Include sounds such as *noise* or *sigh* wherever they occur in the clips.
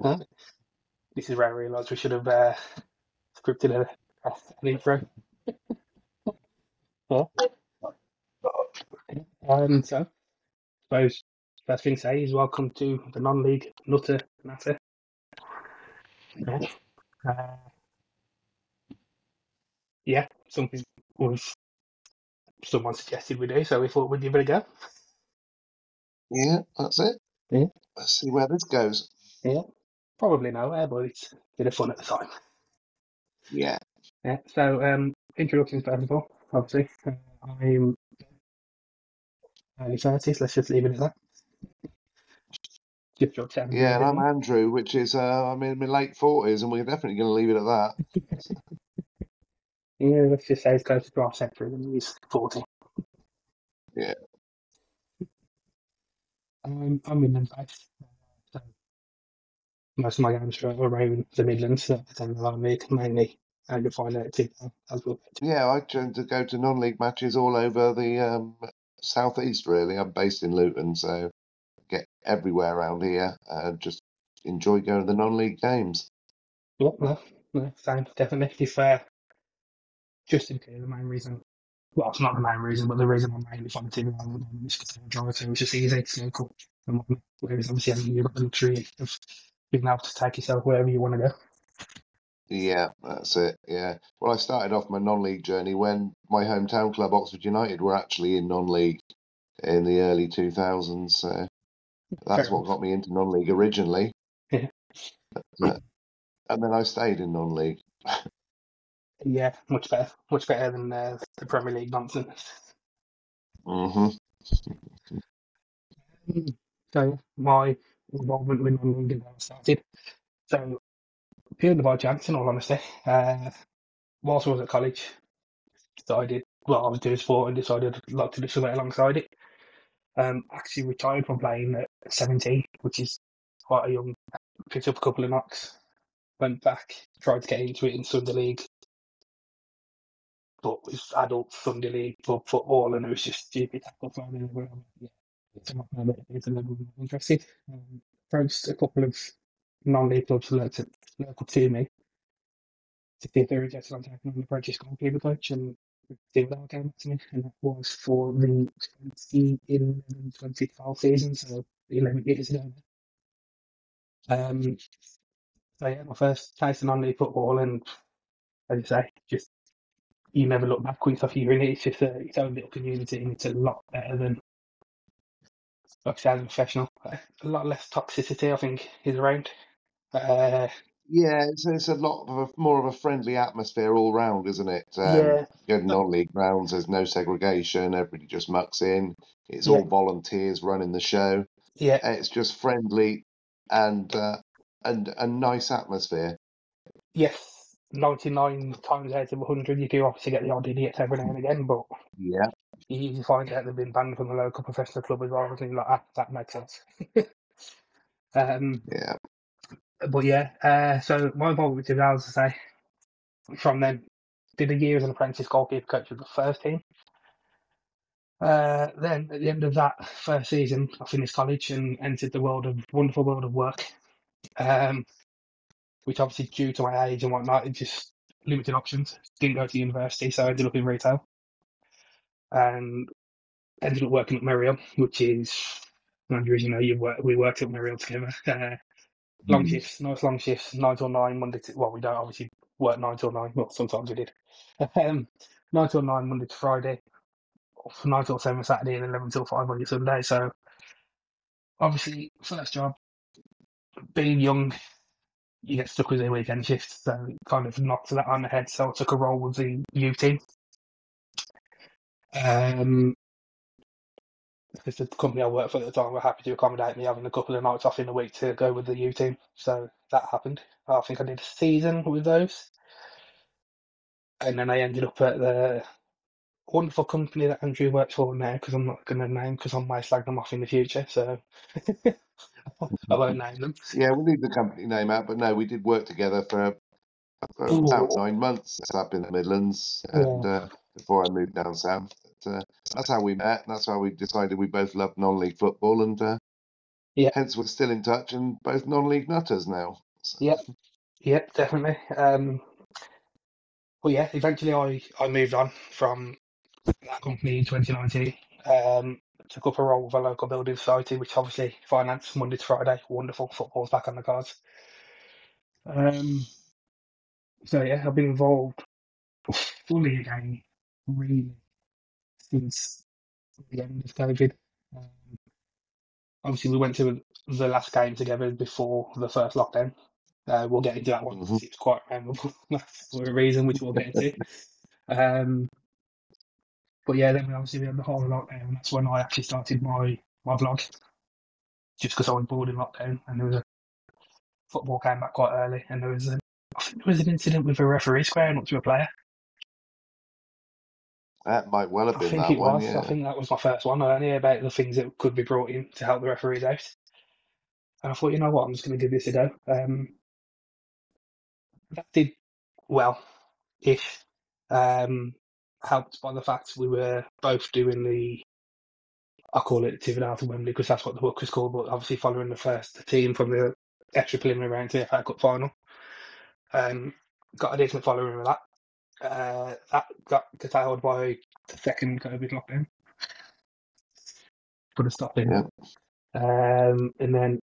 This is where I realised we should have uh, scripted a, an intro. *laughs* yeah. Um, so, suppose first thing to say is welcome to the non-league nutter natter. Yeah. Uh, yeah, something was someone suggested we do, so we thought we'd give it a go. Yeah, that's it. Yeah. Let's see where this goes. Yeah, probably nowhere, but it's a bit of fun at the time. Yeah. Yeah. So, um, introductions first of all. Obviously, uh, I'm early thirties. Let's just leave it at that. Just dropped. Yeah, and I'm Andrew, which is uh, I'm in my late forties, and we're definitely going to leave it at that. *laughs* Yeah, let's just say it's closer to our century than he's forty. Yeah. Um, I'm based, uh, so most of my games are around the Midlands, so then the league mainly, and find out too as well. Yeah, I tend to go to non-league matches all over the um, southeast. Really, I'm based in Luton, so get everywhere around here. and just enjoy going to the non-league games. Yeah, no, no, same, definitely. Uh, just to be the main reason, well, it's not the main reason, but the reason I'm mainly fond of TV at the moment is because I drive, so it's just easy, it's local. Whereas obviously, I mean, you've got the luxury of being able to take yourself wherever you want to go. Yeah, that's it. Yeah. Well, I started off my non-league journey when my hometown club, Oxford United, were actually in non-league in the early 2000s. So that's what got me into non-league originally. Yeah. But- and then I stayed in non-league. Yeah, much better, much better than uh, the Premier League nonsense. hmm So my involvement with non-league is how I started. So purely by chance, in all honesty, uh, whilst I was at college, decided well I was doing sport and decided I'd like to do something alongside it. Um, actually retired from playing at 17, which is quite a young. Picked up a couple of knocks, went back, tried to get into it in Sunday League, but it was adult Sunday League club football, and it was just stupid tackle. I'm Yeah, it's not bit, and I'm interested. Um, approached a couple of non-league clubs local, local to me to see if they were interested on taking on the British goalkeeper coach, and what that came to me, and that was for the 2011-2012 season, so 11 years ago. Um, so yeah, my first taste of non-league football, and as you say, just you never look back once you're in it. It's just a, its own little community, and it's a lot better than like I say, as a professional. A lot less toxicity, I think, is around. Uh, Yeah, it's, it's a lot of a, more of a friendly atmosphere all round, isn't it? Um, yeah, non-league grounds. There's no segregation. Everybody just mucks in. It's Yeah. all volunteers running the show. yeah, It's just friendly and uh, and a nice atmosphere. yes. 99 times out of 100, you do obviously get the odd idiots every now and again, but Yeah, you usually find out they've been banned from the local professional club as well, and things like that. That makes sense. *laughs* um, yeah, but yeah, uh, so my involvement with Giselle, as I say, from then, did a year as an apprentice goalkeeper coach with the first team. Uh, then at the end of that first season, I finished college and entered the world of wonderful world of work. Um, which obviously due to my age and whatnot, it just limited options. Didn't go to university, so I ended up in retail. And ended up working at Muriel, which is Andrew, as you know, you work we worked at Muriel together. Uh, long Mm. shifts, nice long shifts, nine till nine, Monday to well, we don't obviously work nine till nine. Well, sometimes we did. *laughs* Um, nine till nine, Monday to Friday, nine till seven Saturday, and eleven till five on your Sunday. So, obviously, first job, being young, you get stuck with the weekend shifts, so it kind of knocked that on the head. So I took a role with the U team. Um, because the company I worked for at the time were happy to accommodate me having a couple of nights off in the week to go with the U team. So that happened. I think I did a season with those. And then I ended up at the wonderful company that Andrew works for now, because I'm not going to name because I might slag them off in the future. So *laughs* I won't name them. yeah. We'll leave the company name out, but no, we did work together for, for about nine months up in the Midlands, and uh, before I moved down south. But, uh, that's how we met. That's how we decided we both loved non-league football, and uh, Yeah. Hence, we're still in touch and both non-league nutters now. So, Yep. Yep, definitely. Um, well, yeah, eventually I, I moved on from that company in 2019. Um, took up a role with a local building society, which obviously finance Monday to Friday. Wonderful. Football's back on the cards. Um, so, yeah, I've been involved fully again, really, since the end of COVID. Um, obviously, we went to the last game together before the first lockdown. Uh, we'll get into that one. Mhm. It's quite memorable *laughs* for a reason, which we'll get into. *laughs* Um, but yeah, then we obviously we had the whole lockdown, and that's when I actually started my my vlog. Just because I was bored in lockdown, and there was a football came back quite early, and there was a I think there was an incident with a referee squaring up to a player. That might well have been I think that it one. was. Yeah. I think that was my first one. I only heard about the things that could be brought in to help the referees out. And I thought, you know what, I'm just going to give this a go. Um, that did well, ish. Um, helped by the fact we were both doing the, I call it Tiverdown to Wembley because that's what the book was called, but obviously following the first team from the extra preliminary round to the FA Cup final. Um, got a decent following with that. Uh, that got curtailed by the second COVID lockdown. Put a stop in. Yeah. Um, and then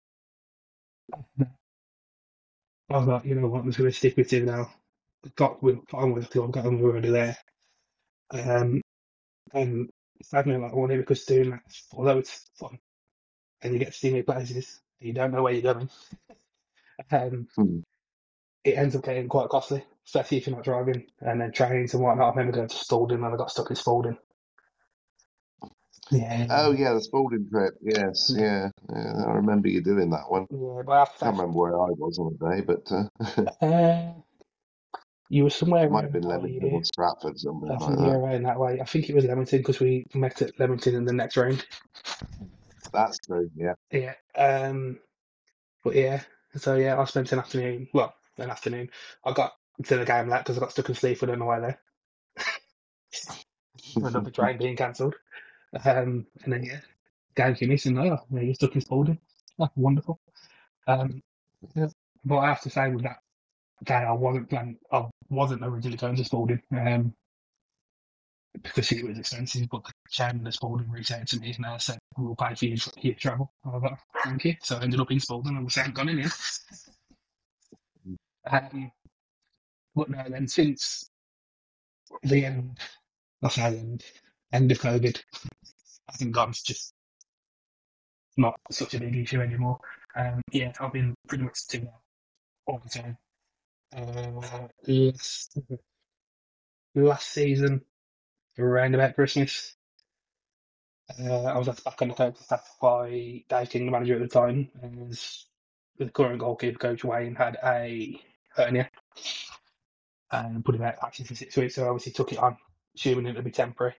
I was like, you know what, I'm just going to stick with it now. Got with, got on with it, got on, were already there. Um, and sadly, like, wanted because doing that, although it's fun and you get to see new places, you don't know where you're going. *laughs* Um, Hmm. it ends up getting quite costly, especially if you're not driving and then trains and whatnot. I remember going to Spalding and I got stuck in Spalding. Yeah. Oh yeah, the Spalding trip. Yes, Yeah. yeah. yeah. I remember you doing that one. Yeah, but after Can't remember where I was on the day, but uh, *laughs* Uh, you were somewhere it might have been Leamington or Stratford, something I like think you're that. around that way. I think it was Leamington because we met at Leamington in the next round. That's true. Yeah. Yeah. Um. But yeah. So yeah, I spent an afternoon. Well, an afternoon. I got to the game late because I got stuck in Sleaford on the way there. Ended up *laughs* the train being cancelled. Um. And then yeah, game finished and oh, yeah, you're stuck in Spalding. Oh, wonderful. Um. Yeah. But I have to say with that day, I wasn't planning. I wasn't originally going to Spalding. Um. because it was expensive, but the chairman of Spalding reached out to me and I said, we'll pay for your, your travel. I was like, thank you. So I ended up in Spalding and we haven't gone in yet. Um, *laughs* but no, then since the end, say end, end of COVID, I think God's just not such a big issue anymore. Um, yeah, I've been pretty much doing that all the time. Uh, last, last season, around about Christmas, Uh, I was asked back on the coaching staff by Dave King, the manager at the time, as the current goalkeeper coach Wayne had a hernia and put him out action for six weeks. So obviously took it on, assuming it would be temporary.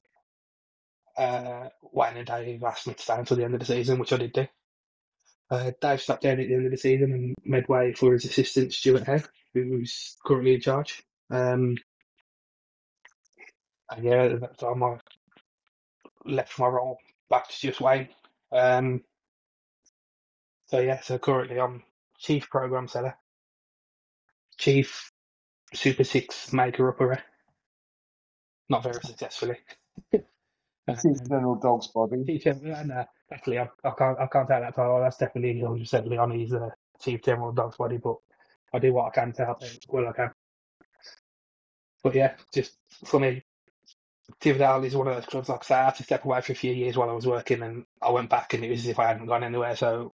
Uh, Wayne and Dave asked me to stay until the end of the season, which I did do. Uh, Dave stepped down at the end of the season and made way for his assistant Stuart Howe, who's currently in charge. Um, and yeah, at that time I left my role back to just Wayne. Um, so yeah, so currently I'm chief program seller, chief Super Six maker upper, not very successfully. *laughs* Chief General Dog's Body. chief, uh, actually, I, I can't, I can't tell that title. That's definitely 100% Leonie's uh, chief general dog's body, but I do what I can to help out well I can. But yeah, just for me, Tividale is one of those clubs. Like I say, I had to step away for a few years while I was working, and I went back, and it was as if I hadn't gone anywhere. So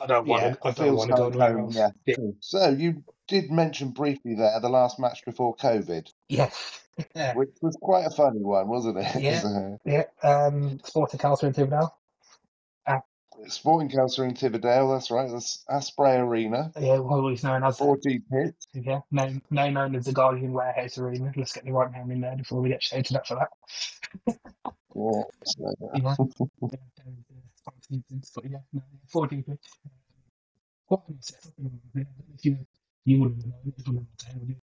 I don't want Yeah, to. I don't want to go home, anywhere yeah. Yeah. So you did mention briefly there the last match before COVID, Yeah. *laughs* yeah. which was quite a funny one, wasn't it? Yeah. *laughs* So, Yeah. Um, Sporting Khalsa in Tividale. Sporting Khalsa in Tividale, that's right. That's Aspray Arena, Yeah, well, he's known as 4G pit. yeah, now, now known as the Guardian Warehouse Arena. Let's get the right name in there before we get shouted at for that. *laughs* Yeah, so, Yeah. yeah, there was, uh, five seasons, but yeah, no, yeah, four deep. pitch. Um, What can I say? I don't know if you you wouldn't have known it as Willenhall Town, would you?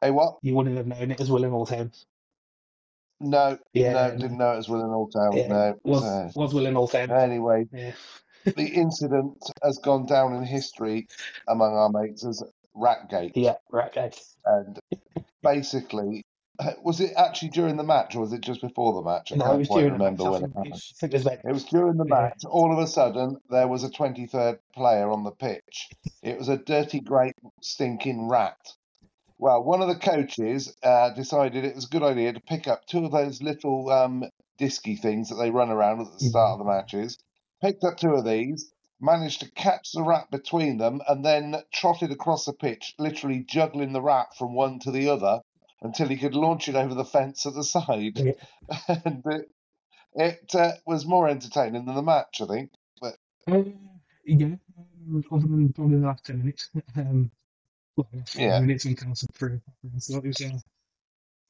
hey, what? You wouldn't have known it as Willenhall Town. No, Yeah, no, no. didn't know it was Willenhall Town. Yeah, No. was so- was Willing all ten. Anyway, Yeah, the *laughs* incident has gone down in history among our mates as Ratgate. yeah, Ratgate. And basically, was it actually during the match or was it just before the match? I No, can't quite during the match. remember when it happened. it's- I think it was like It was during the match. All of a sudden, there was a 23rd player on the pitch. It was a dirty, great, stinking rat. Well, one of the coaches uh, decided it was a good idea to pick up two of those little um, disky things that they run around at the start of the matches. Picked up two of these, managed to catch the rat between them, and then trotted across the pitch, literally juggling the rat from one to the other until he could launch it over the fence at the side. Yeah. *laughs* and it, it uh, was more entertaining than the match, I think. Uh, yeah, other than probably the last 10 minutes. *laughs* Um, well, the last five Yeah. minutes when Carlson threw. So it was a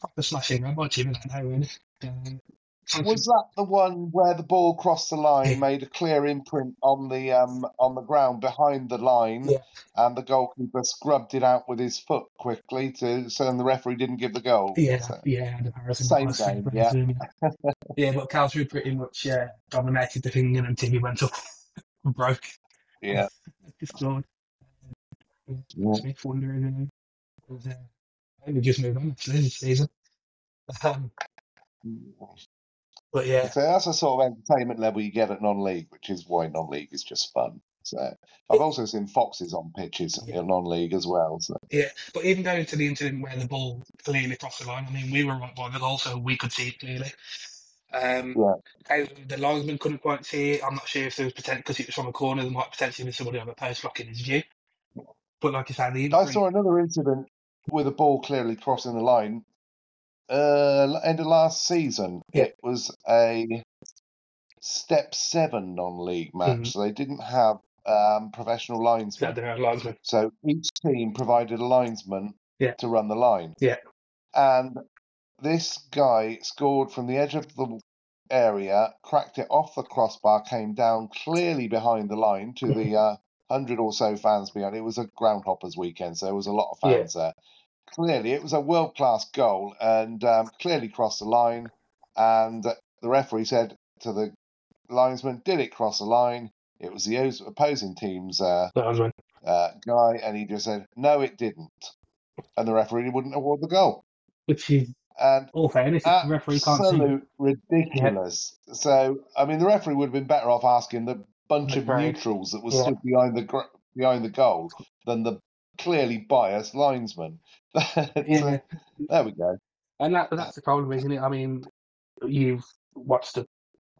proper smashing run by Jimmy that now. Uh, Was that the one where the ball crossed the line, made a clear imprint on the um on the ground behind the line, Yeah. and the goalkeeper scrubbed it out with his foot quickly to so then the referee didn't give the goal. yeah, So- yeah, Same game, yeah. yeah. *laughs* yeah, but Carlson pretty much uh, dominated the thing, and then Timmy went up and broke. yeah. *laughs* Just scored. Yeah. Smith wondering, you know. It was, uh, I think we just move on actually this season. Um, but yeah, So that's the sort of entertainment level you get at non-league, which is why non-league is just fun. So I've also seen foxes on pitches Yeah. in non-league as well. So yeah. But even going to the incident where the ball clearly crossed the line, I mean, we were right by the goal, so we could see it clearly. Um, Yeah. the linesman couldn't quite see it. I'm not sure if there was potential because it was from a corner. There might potentially be somebody on the post blocking his view. But like I said, the I saw another incident with a ball clearly crossing the line. Uh, end of last season, Yeah. it was a step seven non-league match. Mhm. So they didn't have um, professional yeah, linesmen. the linesman. So each team provided a linesman Yeah. to run the line. Yeah. And this guy scored from the edge of the area, cracked it off the crossbar, came down clearly behind the line to the uh, hundred or so fans behind. It was a groundhoppers weekend, so there was a lot of Yeah. fans there. Clearly, it was a world class goal and um, clearly crossed the line. And the referee said to the linesman, "Did it cross the line?" It was the opposing team's uh, Linesman. uh, guy, and he just said, "No, it didn't," and the referee wouldn't award the goal. Which is And all fairness. the referee can't see. absolute ridiculous. So, I mean, the referee would have been better off asking the bunch of Right. neutrals that was Yeah. stood behind the behind the goal than the clearly biased linesman. *laughs* Yeah. there we go. And that, that's the problem, isn't it? I mean, you've watched the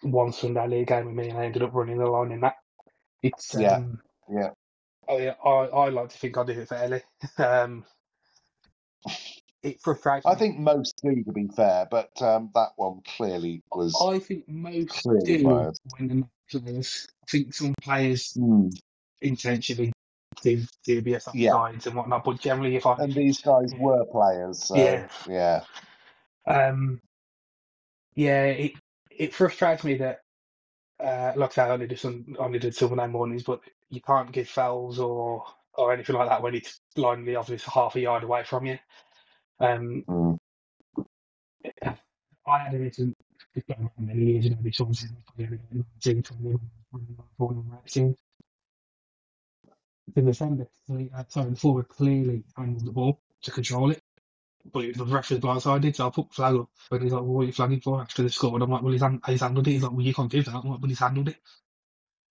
one Sunday league game with me, and I ended up running the line in that. It's um, Yeah, yeah. Oh yeah, I, I like to think I do it fairly. *laughs* Um, it frustrates. I me. think most do, to be fair, but um, that one clearly was. I think most do biased. when they're players. I think some players Hmm. intentionally do do be Yeah. sides and whatnot, but generally, if I And these guys were players, so Yeah. yeah. Um, yeah, it it frustrates me that, uh, like I said, I only do some only did Silver Nine mornings, but you can't give fouls or or anything like that when it's the obvious half a yard away from you. Um, Mm. I had an incident it's going on many years ago. This was in 19 In the defender, uh, sorry, the forward clearly handled the ball to control it, but it, the referee's blindsided, so I put the flag up. But he's like, well, what are you flagging for after the scored? I'm like, well, he's, han- he's handled it. He's like, well, you can't give that. I'm like, "But he's handled it.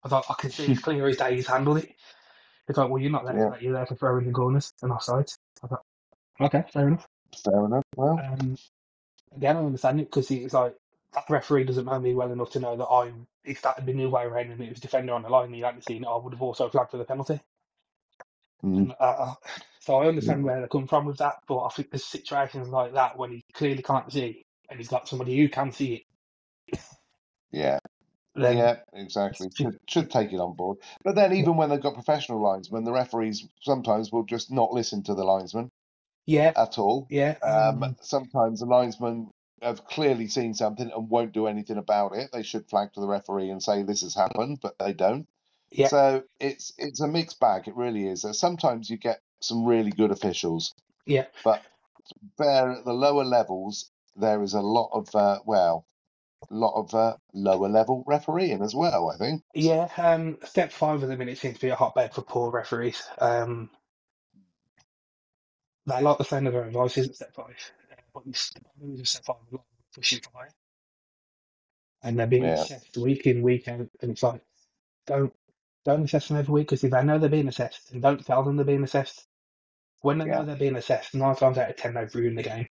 I thought, I can see he's *laughs* clear as day he's handled it. He's like, well, you're not there Yeah. You're there for throwing the corners and offsides. I thought, okay, fair enough. Fair enough. Well, Um, again, I understand it because it's like that referee doesn't know me well enough to know that I, if that had been the way around and it was defender on the line and he hadn't seen it, I would have also flagged for the penalty. Mm, And, uh, so I understand where they come from with that, but I think there's situations like that when he clearly can't see and he's got somebody who can see it. yeah. Then yeah, exactly. Should should take it on board. But then, even when they've got professional linesmen, the referees sometimes will just not listen to the linesman yeah, at all. yeah, Um, um, sometimes the linesmen have clearly seen something and won't do anything about it. They should flag to the referee and say this has happened, but they don't. Yeah, So it's it's a mixed bag. It really is. Uh, Sometimes you get some really good officials, yeah, but there at the lower levels, there is a lot of uh, well, a lot of uh, lower level refereeing as well. I think. Yeah, um, step five at the minute seems to be a hotbed for poor referees. Um, they like the sound of their own voices at step five, but it's- the problem with step five is a lot of pushing for higher. and they're being Yeah. assessed week in, week out, and it's like, don't don't assess them every week because if they know they're being assessed, and don't tell them they're being assessed. When they Yeah. know they're being assessed, nine times out of ten they've ruined the game.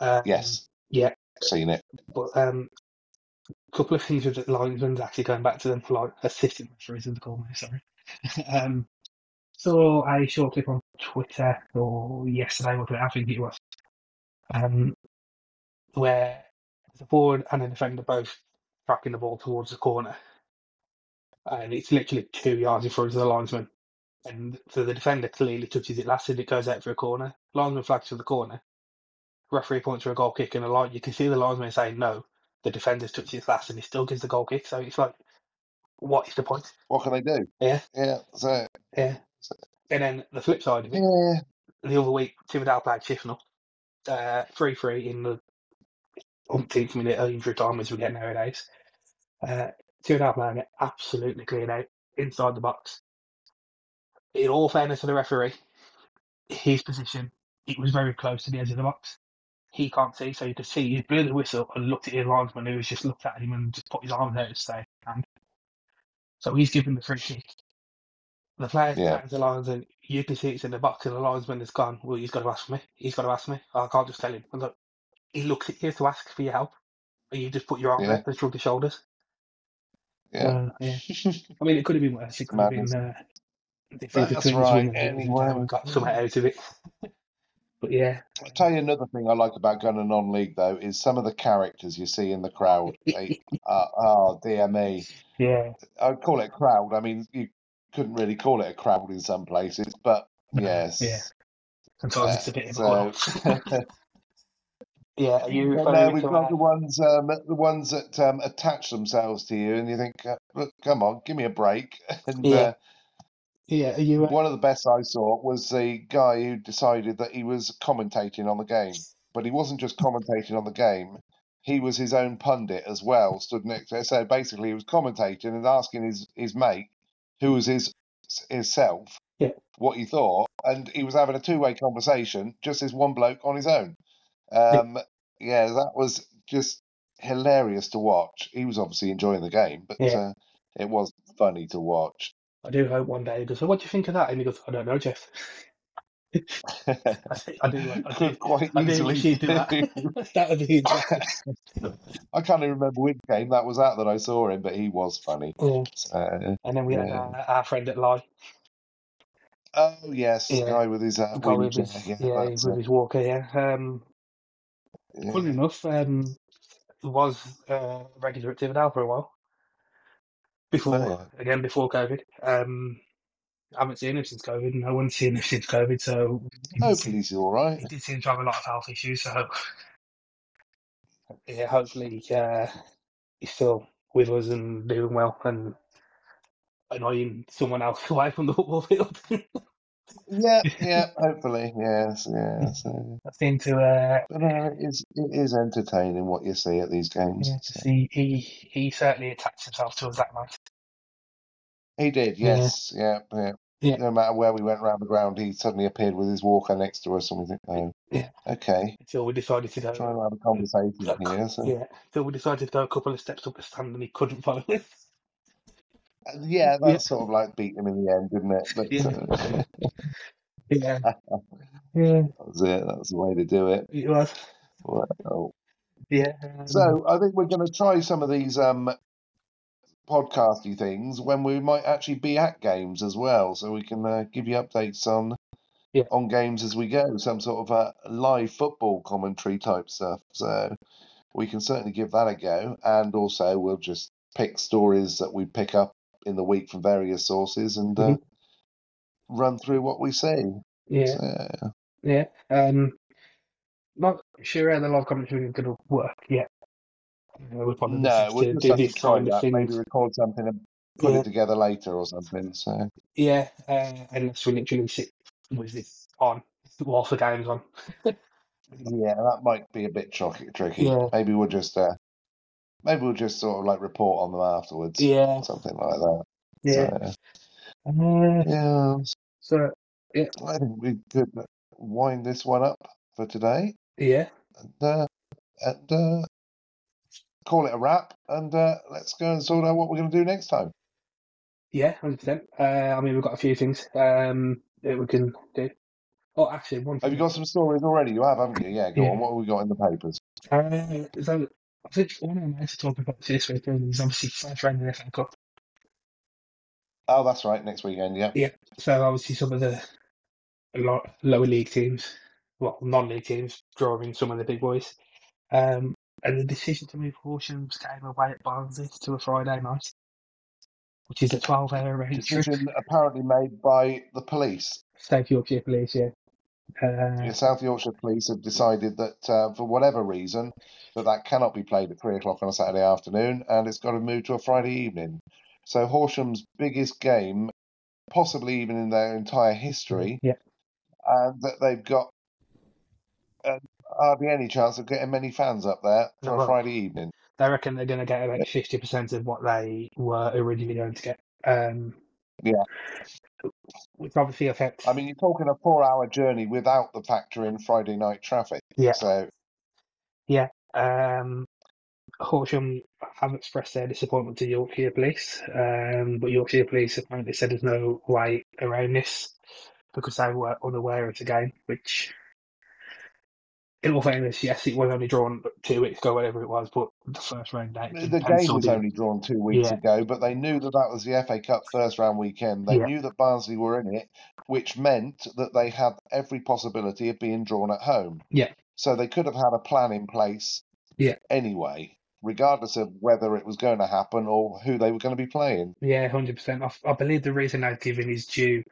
Um, Yes. yeah. Seen it. But um, a couple of things with the linesmen actually going back to them, for like assistant referees, as they call me. Sorry. *laughs* um, saw a short clip on Twitter or yesterday, I think it was, um, where the forward and the defender both tracking the ball towards the corner, and it's literally two yards in front of the linesman. And so the defender clearly touches it last and it goes out for a corner. Linesman flags for the corner. Referee points for a goal kick and a line. You can see the linesman saying no. The defender's touched it last and he still gives the goal kick. So it's like, what is the point? What can they do? Yeah. Yeah. So Yeah. And then the flip side of it, yeah. the other week, Tividale played Shifnal. Uh, 3 3 in the umpteenth minute of injury time as we get nowadays. Uh, Tividale playing it absolutely cleared out inside the box. In all fairness to the referee, his position, it was very close to the edge of the box. He can't see, so you could see he blew the whistle and looked at his linesman who was just looked at him and just put his arms out to say hand. So he's given the free kick. The player's Yeah. the lines and you can see it's in the box and the linesman has gone, Well, he's got to ask me. He's got to ask me. I can't just tell him. And look, he looks at you to ask for your help. And you just put your arm Yeah. out and shrug your shoulders. Yeah. Yeah. I mean, it could have been worse. It could have Madness. been uh, That's right, and anyway. got *laughs* something out of it. but yeah, I'll tell you another thing I like about going to non-league though is some of the characters you see in the crowd. They, *laughs* uh, oh dear me, yeah, I'd call it crowd. I mean, you couldn't really call it a crowd in some places, but *laughs* yes. yeah. Sometimes it's a bit so. Yeah, are you no, we've got the ones, um, the ones that um, attach themselves to you, and you think, uh, "Look, come on, give me a break." *laughs* And Yeah. uh, Yeah, are you? Uh, one of the best I saw was the guy who decided that he was commentating on the game, but he wasn't just commentating on the game. He was his own pundit as well, stood next to. It. So basically, he was commentating and asking his his mate, who was his his self, Yeah. what he thought, and he was having a two way conversation, just as one bloke on his own. Um, yeah, that was just hilarious to watch. He was obviously enjoying the game, but Yeah. uh, it was funny to watch. I do hope one day he goes. So, what do you think of that? And he goes, I don't know, Jeff. *laughs* I, think- I do. I do. *laughs* Quite I easily do that. *laughs* that would be. I can't even remember which game that was at that I saw him, but he was funny. Yeah. So, And then we had our, our friend at Lye, oh yes, Yeah. the guy with his uh, guy with his, Yeah, yeah, with his walker. Yeah. Um, Yeah. Funny enough, um, was uh, regular at Tividale for a while. Before Oh, again before COVID. Um, I haven't seen him since COVID. and No one's seen him since COVID. So Hopefully he's all right. he did seem to have a lot of health issues. So yeah, hopefully uh, he's still with us and doing well and annoying someone else *laughs* away from the football field. *laughs* Yeah, *laughs* yeah. Hopefully, yes, yes. I seem to uh, But uh, it is it is entertaining what you see at these games. yeah, to see he he certainly attached himself to us that night. He did, yes, yeah, yeah. Yeah. No matter where we went round the ground, he suddenly appeared with his walker next to us, and we think, oh, Yeah. okay, Until we decided to go. trying to have a conversation Look, here. So. Yeah, so we decided to go a couple of steps up the stand and he couldn't follow us. Yeah, that's Yeah. sort of like beat him in the end, didn't it? But Yeah. uh, *laughs* Yeah. Yeah, that was it. That was the way to do it. it was. Well, Yeah. so I think we're going to try some of these um, podcasty things when we might actually be at games as well, so we can uh, give you updates on Yeah. on games as we go, some sort of uh, live football commentary type stuff. So we can certainly give that a go, and also we'll just pick stories that we pick up in the week from various sources and uh, Mhm. run through what we see. yeah. So, Yeah. Um, not sure how the live commentary is going to work yet. Uh, we'll probably no, we'll just do have to this try kind of that. thing. Maybe record something and put Yeah. it together later or something. So. Yeah, uh, unless we literally sit with this on whilst the game's on. *laughs* Yeah, that might be a bit tricky. tricky. Yeah. Maybe we'll just uh, maybe we'll just sort of like report on them afterwards. Yeah. Something like that. Yeah. Yeah. So, Uh, yeah. so I think we could wind this one up for today yeah, and, uh, and uh, call it a wrap. And uh, let's go and sort out what we're going to do next time. yeah, hundred percent. Uh, I mean, we've got a few things um that we can do. Oh, actually, one. Have you got some stories already? You have, haven't you? Yeah, go Yeah. on. What have we got in the papers? Uh, so I think one of the mates talking about this weekend is obviously round of the FA Cup. Oh, that's right. Next weekend. Yeah. Yeah. So obviously some of the lo- lower league teams, well, non-league teams, drawing some of the big boys. Um, and the decision to move Horsham's game away at Barnsley to a Friday night, which is a 12-hour round. Decision apparently made by the police. South Yorkshire Police, yeah. Uh, The South Yorkshire Police have decided that uh, for whatever reason that that cannot be played at three o'clock on a Saturday afternoon, and it's got to move to a Friday evening. So Horsham's biggest game, possibly even in their entire history, Yeah. and that they've got uh, hardly any chance of getting many fans up there for No, a Friday evening. they reckon they're going to get about 50% of what they were originally going to get. Um, Yeah. Which obviously affects. I mean, you're talking a four-hour journey without the factor in Friday night traffic. Yeah. So Yeah. Um, Horsham have expressed their disappointment to Yorkshire Police, um, but Yorkshire Police apparently said there's no way around this because they were unaware of the game, which, in all fairness, yes, it was only drawn two weeks ago, whatever it was, but the first round date. The game was in. only drawn two weeks Yeah. ago, but they knew that that was the FA Cup first round weekend. They Yeah. knew that Barnsley were in it, which meant that they had every possibility of being drawn at home. Yeah. So they could have had a plan in place. Yeah. Anyway, regardless of whether it was going to happen or who they were going to be playing. Yeah, hundred percent. I, I believe the reason they've given is due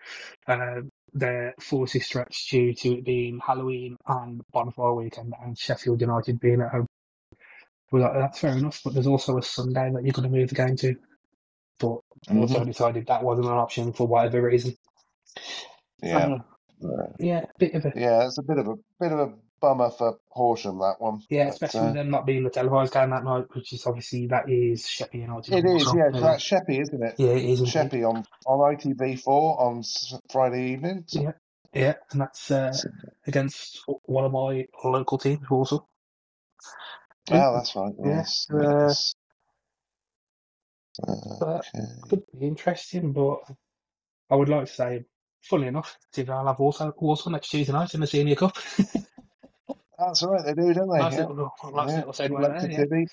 uh, their forces stretched due to it being Halloween and Bonfire weekend and Sheffield United being at home. Well, that- that's fair enough, but there's also a Sunday that you're going to move the game to. But they also decided that wasn't an option for whatever reason. Yeah. Uh, yeah, bit of a yeah, it's a bit of a bit of a bummer for Horsham that one. yeah, But, especially uh, with them not being the televised game that night, which is obviously that is Sheffield United. it is, yeah. So that's Sheppey, isn't it? yeah, it is. Sheppey on on ITV4 on Friday evening. So- Yeah. Yeah, and that's uh, against one of my local teams also. Oh, that's right. Yeah, Yes. uh, yes. Uh, But okay. could be interesting, but I would like to say, funnily enough, I'll have Walsall, Walsall next Tuesday night in the Senior Cup. *laughs* That's right. They do, don't they? nice yeah. little, nice Yeah. little segue there,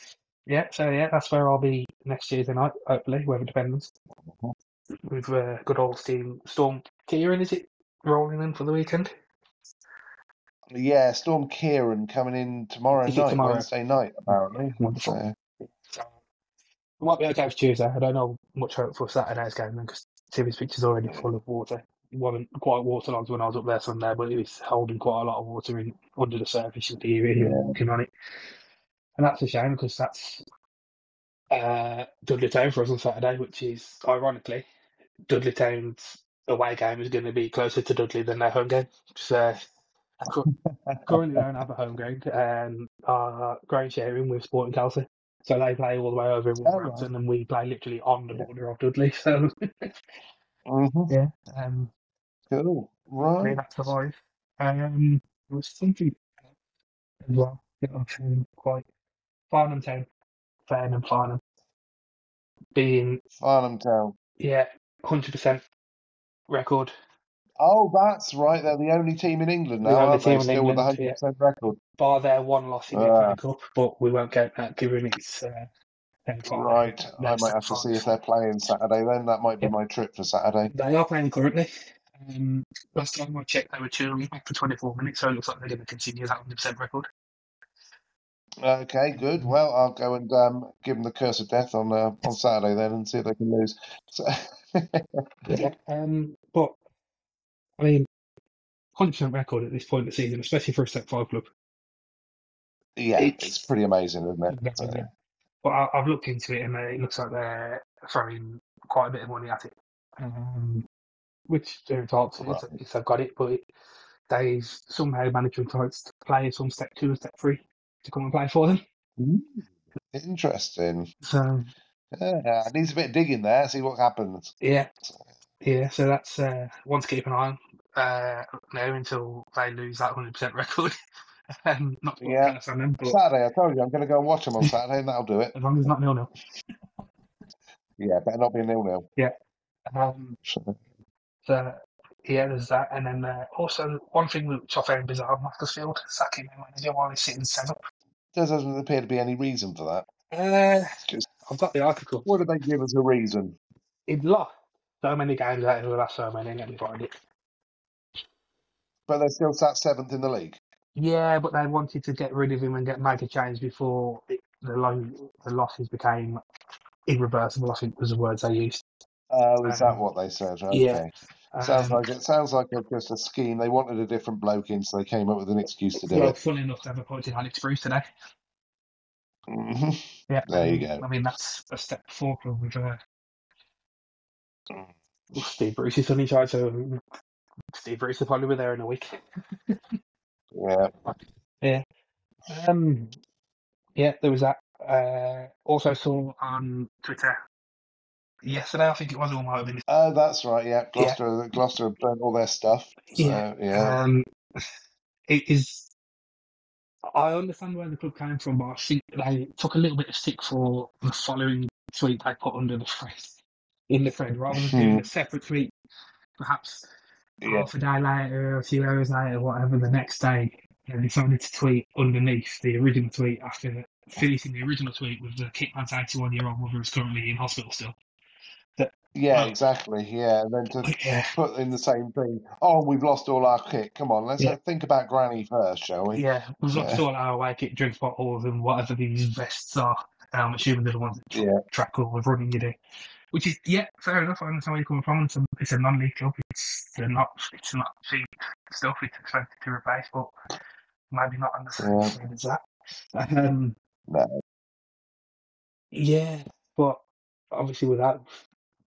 yeah. So yeah, that's where I'll be next Tuesday night, hopefully, weather dependent. Mhm. With uh, good old team Storm Ciarán, is it rolling in for the weekend? Yeah, Storm Ciarán coming in tomorrow Is night, tomorrow? Wednesday night, apparently. Wonderful. So, So, it might be okay for Tuesday. I don't know much hope for Saturday's game then because TV's pitch is already full of water. It wasn't quite waterlogged when I was up there Sunday, but it was holding quite a lot of water in under the surface of the area walking on it. And that's a shame because that's uh, Dudley Town for us on Saturday, which is ironically Dudley Town's away game is going to be closer to Dudley than their home game. So, uh, cu- *laughs* currently don't have a home ground and are ground sharing with Sporting Khalsa. So they play all the way over in Oh, right. And we play literally on the border of Dudley. So *laughs* mhm. yeah, um, cool. Right. that's the vibe. Um, there was something as well that I found quite Farnham Town, Farnham, Farnham, being Farnham Town. yeah, hundred percent record. Oh, that's right. They're the only team in England The now, only aren't they? team in Still with a 100% record. Bar their one loss in the Ah. Cup, but we won't get that given it's uh. Right. I might have to see if they're playing Saturday then. That might be Yeah. my trip for Saturday. They are playing currently. Um, last time I checked, they were two back for 24 minutes, so it looks like they're going to continue that 100% record. Okay, good. Well, I'll go and um, give them the curse of death on uh, on Saturday then and see if they can lose. So, *laughs* Yeah. Um, but, I mean, 100% record at this point of the season, especially for a step five club. yeah, It's- it's pretty amazing, isn't it? That's So, it. But I, I've looked into it and uh, it looks like they're throwing quite a bit of money at it. Um, which they're entitled to Right. if they've got it, but it, they've somehow managed to entice players from step two and step three to come and play for them. Interesting. So Yeah, it needs a bit of digging there. See what happens. yeah, yeah. So that's uh, one to keep an eye on uh, now until they lose that hundred percent record. *laughs* um, not Yeah. them, but Saturday, I told you I'm going to go and watch them on Saturday, and that'll do it. *laughs* as long as it's not nil nil. *laughs* Yeah, better not be nil nil. Um, so yeah, there's that, and then uh, also one thing which I found bizarre: Macclesfield sacking their manager while he's sitting seventh. There doesn't appear to be any reason for that. Uh, I've got the article. What did they give us a reason? He'd lost so many games out of the last so many, and let me find it. But they're still sat seventh in the league. Yeah, but they wanted to get rid of him and get make a change before it, the long, the losses became irreversible. I think was the words they used. Oh, is that Um, what they said? Okay. yeah. Sounds Um, like it sounds like a, just a scheme. They wanted a different bloke in, so they came up with an excuse to do well, it. funny enough, they've appointed Alex Bruce today. hmm Yeah, There you go. I mean, that's a step forward with uh, Mm. Steve Bruce is on in charge, so Steve Bruce will probably be there in a week. Yeah. *laughs* Yeah. Um, yeah, there was that. Uh, also saw on Twitter yesterday, I think it was, or might have been. Oh, that's right. Yeah, Gloucester. Gloucester have burnt all their stuff. So, Yeah. yeah. Um, it is. I understand where the club came from, but I think they took a little bit of stick for the following tweet they put under the thread in the thread, rather than doing a separate tweet, perhaps yeah. half a day later, a few hours later, whatever. The next day, they decided to tweet underneath the original tweet after finishing the original tweet with the Kitman's 81 year old mother is currently in hospital still. Yeah, exactly. Yeah, and then to Yeah, put in the same thing. Oh, we've lost all our kit. Come on, let's Yeah. uh, think about Granny first, shall we? yeah. We've lost Yeah. all our away kit, drinks bottles, and whatever these vests are. I'm assuming they're the ones that tra- Yeah. track all the running you do. Which is, yeah, fair enough. I understand where you're coming from. It's a, it's a non-league club. It's not, it's not cheap stuff. It's expensive to replace, but maybe not on the same as that. Um, No. yeah, but obviously with that,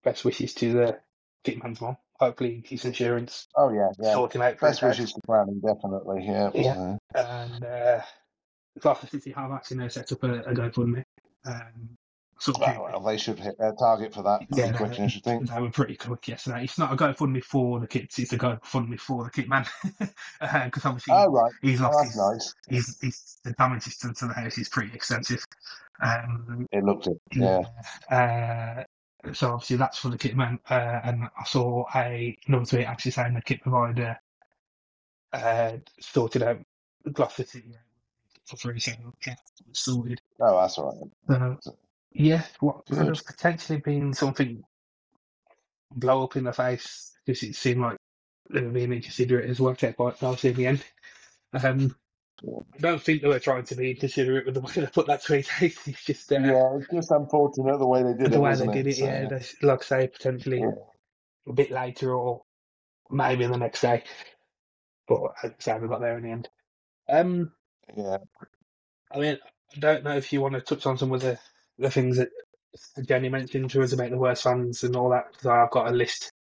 best wishes to the Kitman's mom. Hopefully his insurance Oh yeah, yeah. sorting out Best wishes to Granny, definitely. Yeah. Yeah. so- and uh, Gloucester City have actually now set up a, a GoFundMe. Um, sort of Well, well, they should hit their target for that Yeah, pretty I should think. they were pretty quick yesterday. It's not a GoFundMe for the kids, it's a GoFundMe for the kit man, *laughs* because obviously Oh right, he's oh, lost that's his, nice. his, his the damages to, to the house is pretty extensive. Um, It looked it. Yeah. Uh, so obviously that's for the kit man, uh, and I saw a another tweet actually saying the kit provider uh, sorted out Gloucester City for free, so yeah, sorted. Oh, that's all right. So yeah, what could have potentially been something blow up in the face because it seemed like they were being inconsiderate has worked out quite nicely in the end. Um, I don't think they were trying to be inconsiderate with the way they put that tweet out. *laughs* It's just uh, Yeah, it's just unfortunate the way they did the it, The way they did it, So, yeah. They, like I say, potentially Yeah. a bit later or maybe the next day. But as I say, we got there in the end. Um, yeah. I mean, I don't know if you want to touch on some of the, the things that Jenny mentioned to us about the worst fans and all that, because I've got a list.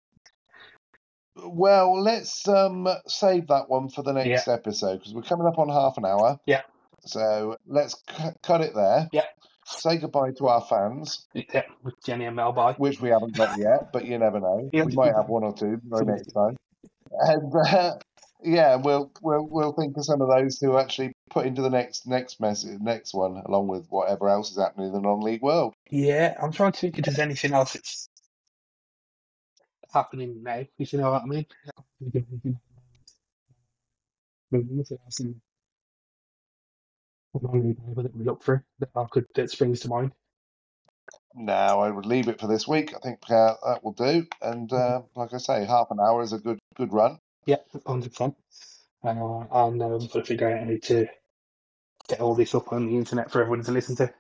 Well, let's um save that one for the next episode because we're coming up on half an hour. Yeah. So let's cu- cut it there. Yeah. Say goodbye to our fans, Yeah, with Jenny and Mel by. which we haven't got yet, but you never know. Yeah. We might have one or two by *laughs* next time. And uh, yeah, we'll we'll we'll think of some of those who actually put into the next next message, next one, along with whatever else is happening in the non-league world. Yeah, I'm trying to think if there's anything else that's happening now, if you know what I mean. Nothing else in the non-league over that we look through that I could that springs to mind. No, I would leave it for this week. I think uh, that will do. And uh, like I say, half an hour is a good good run. Yeah, hundred percent. And uh, and uh, we've got to figure out how to get all this up on the internet for everyone to listen to.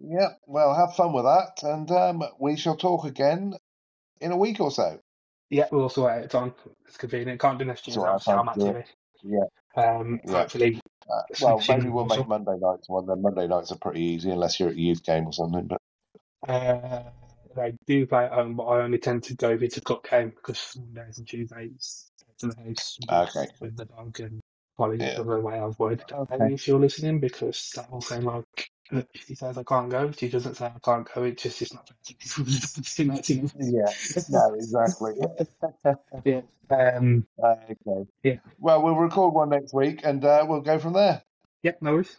Yeah, well, have fun with that, and um, we shall talk again in a week or so. Yeah, we'll also out of time. It's convenient. Can't do next year. It's all right, obviously, I'm thank you. active. Yeah. Um, Yeah. hopefully, Uh, well, maybe we'll make Monday nights one. Then Monday nights are pretty easy unless you're at a youth game or something. But uh, they do play at home, but I only tend to go if it's a cup game because Mondays and Tuesdays to the house Okay. with the dog and probably Yeah. the way I've worded it. Okay. If you're listening, because that will sound like she says I can't go. She doesn't say I can't go. *laughs* It's just it's not. It's not enough. Yeah. No, exactly. *laughs* yeah. Um. okay. Yeah. Well, we'll record one next week and uh, we'll go from there. Yeah. No worries.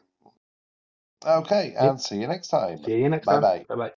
Okay. And see you next time. See you next Bye-bye. time. Bye bye.